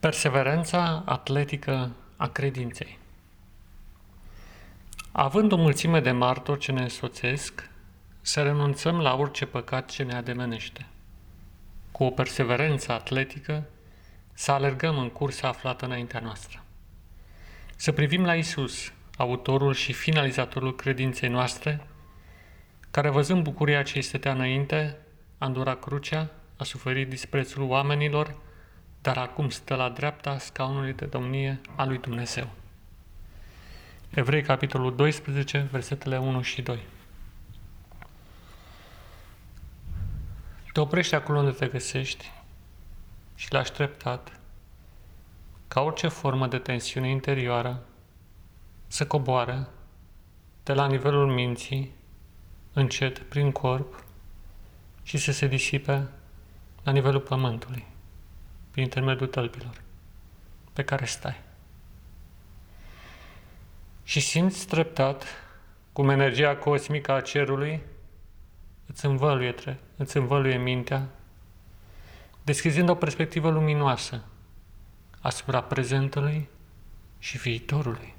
Perseverența atletică a credinței Având o mulțime de martori ce ne însoțesc, să renunțăm la orice păcat ce ne ademenește. Cu o perseverență atletică, să alergăm în cursa aflată înaintea noastră. Să privim la Isus, autorul și finalizatorul credinței noastre, care văzând bucuria ce îi stătea înainte, a îndurat crucea, a suferit disprețul oamenilor, dar acum stă la dreapta scaunului de domnie a lui Dumnezeu. Evrei, capitolul 12, versetele 1 și 2. Te oprești acolo unde te găsești și lași treptat ca orice formă de tensiune interioară să coboare de la nivelul minții, încet, prin corp și să se disipe la nivelul pământului prin intermediul tălpilor pe care stai. Și simți treptat cum energia cosmică a cerului îți învăluie, îți învăluie mintea, deschizând o perspectivă luminoasă asupra prezentului și viitorului.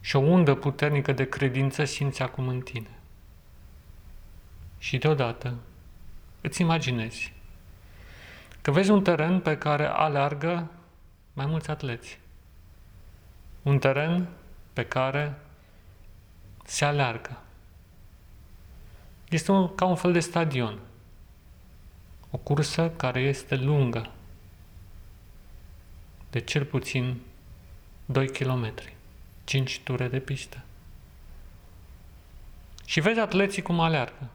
Și o undă puternică de credință simți acum în tine. Și deodată îți imaginezi Că vezi un teren pe care aleargă mai mulți atleți. Un teren pe care se aleargă. Este un, ca un fel de stadion. O cursă care este lungă, de cel puțin 2 km, 5 ture de pistă. Și vezi atleții cum aleargă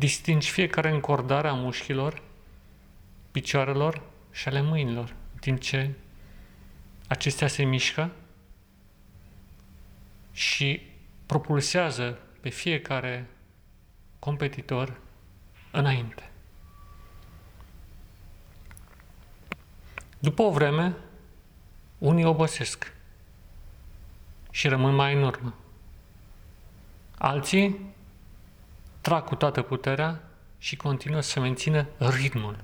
distingi fiecare încordare a mușchilor, picioarelor și ale mâinilor, în timp ce acestea se mișcă și propulsează pe fiecare competitor înainte. După o vreme, unii obosesc și rămân mai în urmă. Alții trag cu toată puterea și continuă să mențină ritmul.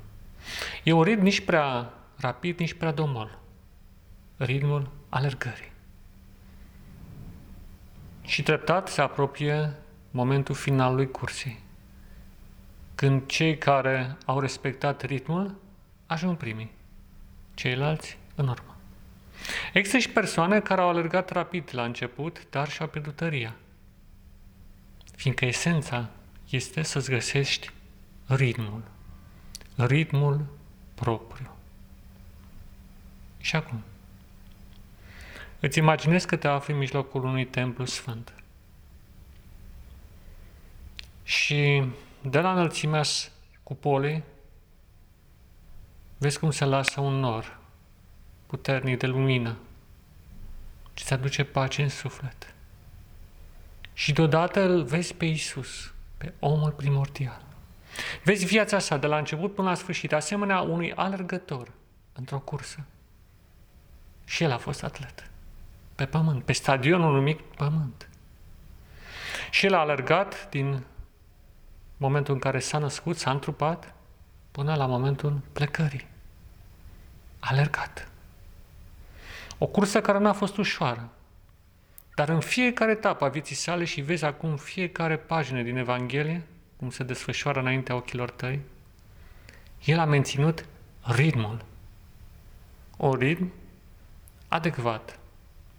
E un ritm nici prea rapid, nici prea domol. Ritmul alergării. Și treptat se apropie momentul finalului cursei. Când cei care au respectat ritmul ajung primii, ceilalți în urmă. Există și persoane care au alergat rapid la început, dar și-au pierdut tăria. Fiindcă esența este să-ți găsești ritmul. Ritmul propriu. Și acum, îți imaginezi că te afli în mijlocul unui templu sfânt. Și de la înălțimea cupolei, vezi cum se lasă un nor puternic de lumină ce ți aduce pace în suflet. Și deodată îl vezi pe Isus, pe omul primordial. Vezi viața sa de la început până la sfârșit, asemenea unui alergător într-o cursă. Și el a fost atlet. Pe pământ, pe stadionul numit pământ. Și el a alergat din momentul în care s-a născut, s-a întrupat, până la momentul plecării. A alergat. O cursă care n-a fost ușoară. Dar în fiecare etapă a vieții sale și vezi acum fiecare pagină din Evanghelie, cum se desfășoară înaintea ochilor tăi, el a menținut ritmul. O ritm adecvat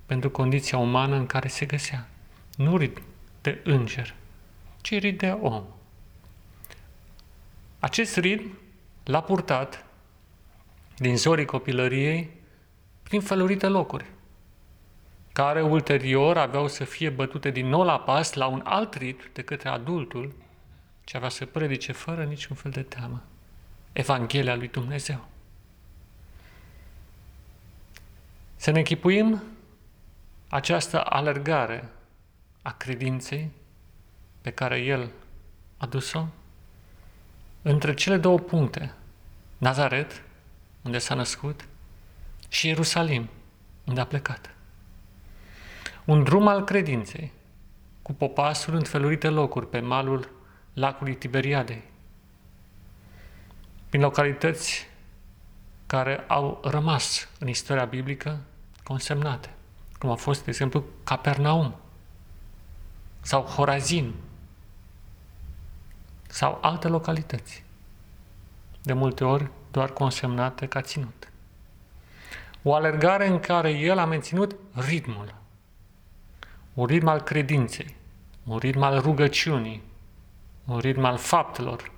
pentru condiția umană în care se găsea. Nu ritm de înger, ci ritm de om. Acest ritm l-a purtat din zorii copilăriei prin felurite locuri care ulterior aveau să fie bătute din nou la pas la un alt ritm de către adultul ce avea să predice fără niciun fel de teamă Evanghelia lui Dumnezeu. Să ne închipuim această alergare a credinței pe care El a dus-o între cele două puncte, Nazaret, unde s-a născut, și Ierusalim, unde a plecat. Un drum al credinței, cu popasuri în felurite locuri pe malul lacului Tiberiadei, prin localități care au rămas în istoria biblică consemnate, cum a fost, de exemplu, Capernaum sau Horazin sau alte localități, de multe ori doar consemnate ca ținut. O alergare în care el a menținut ritmul, un ritm al credinței, un ritm al rugăciunii, un ritm al faptelor,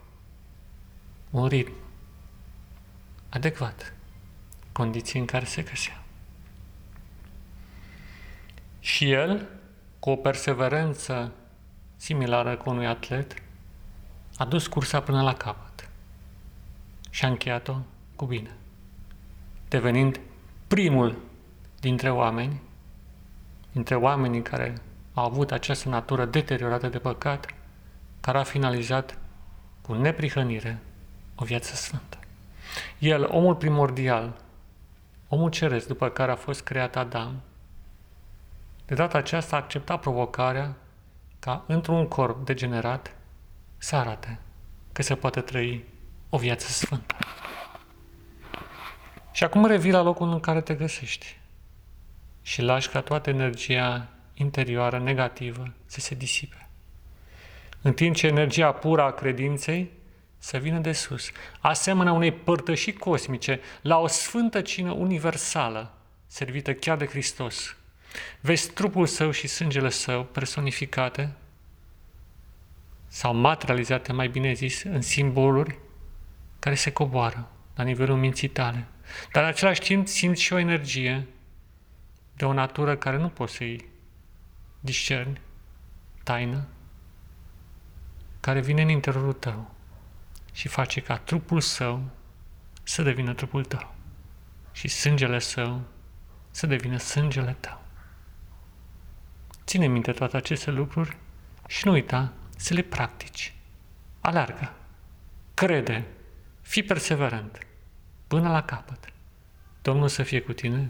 un ritm adecvat. Condiții în care se găsea. Și el, cu o perseverență similară cu unui atlet, a dus cursa până la capăt. Și a încheiat-o cu bine, devenind primul dintre oameni, dintre oamenii care au avut această natură deteriorată de păcat, care a finalizat cu neprihănire o viață sfântă. El, omul primordial, omul ceresc după care a fost creat Adam, de data aceasta a acceptat provocarea ca într-un corp degenerat să arate că se poate trăi o viață sfântă. Și acum revii la locul în care te găsești și lași ca toată energia interioară negativă să se disipe. În timp ce energia pură a credinței să vină de sus, asemenea unei părtășii cosmice, la o sfântă cină universală, servită chiar de Hristos. Vezi trupul său și sângele său personificate sau materializate, mai bine zis, în simboluri care se coboară la nivelul minții tale. Dar în același timp simți și o energie de o natură care nu poți să-i discerni, taină, care vine în interiorul tău și face ca trupul său să devină trupul tău și sângele său să devină sângele tău. Ține minte toate aceste lucruri și nu uita să le practici. Alargă, crede, fii perseverent, până la capăt. Domnul să fie cu tine,